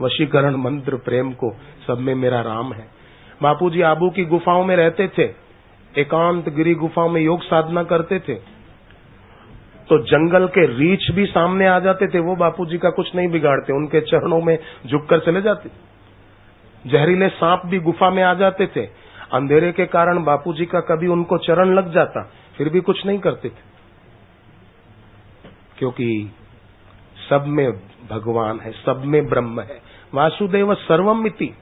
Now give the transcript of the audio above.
वशीकरण मंत्र प्रेम को, सब में मेरा राम है। बापू जी आबू की गुफाओं में रहते थे, एकांत गिरी गुफाओं में योग साधना करते थे। तो जंगल के रीछ भी सामने आ जाते थे, वो बापू जी का कुछ नहीं बिगाड़ते, उनके चरणों में झुककर चले जाते। जहरीले सांप भी गुफा में आ जाते थे। अंधेरे के कारण बापू जी का कभी उनको चरण लग जाता, फिर भी कुछ नहीं करते थे। क्योंकि सब में भगवान है सब में ब्रह्म है। वासुदेव सर्वम मिति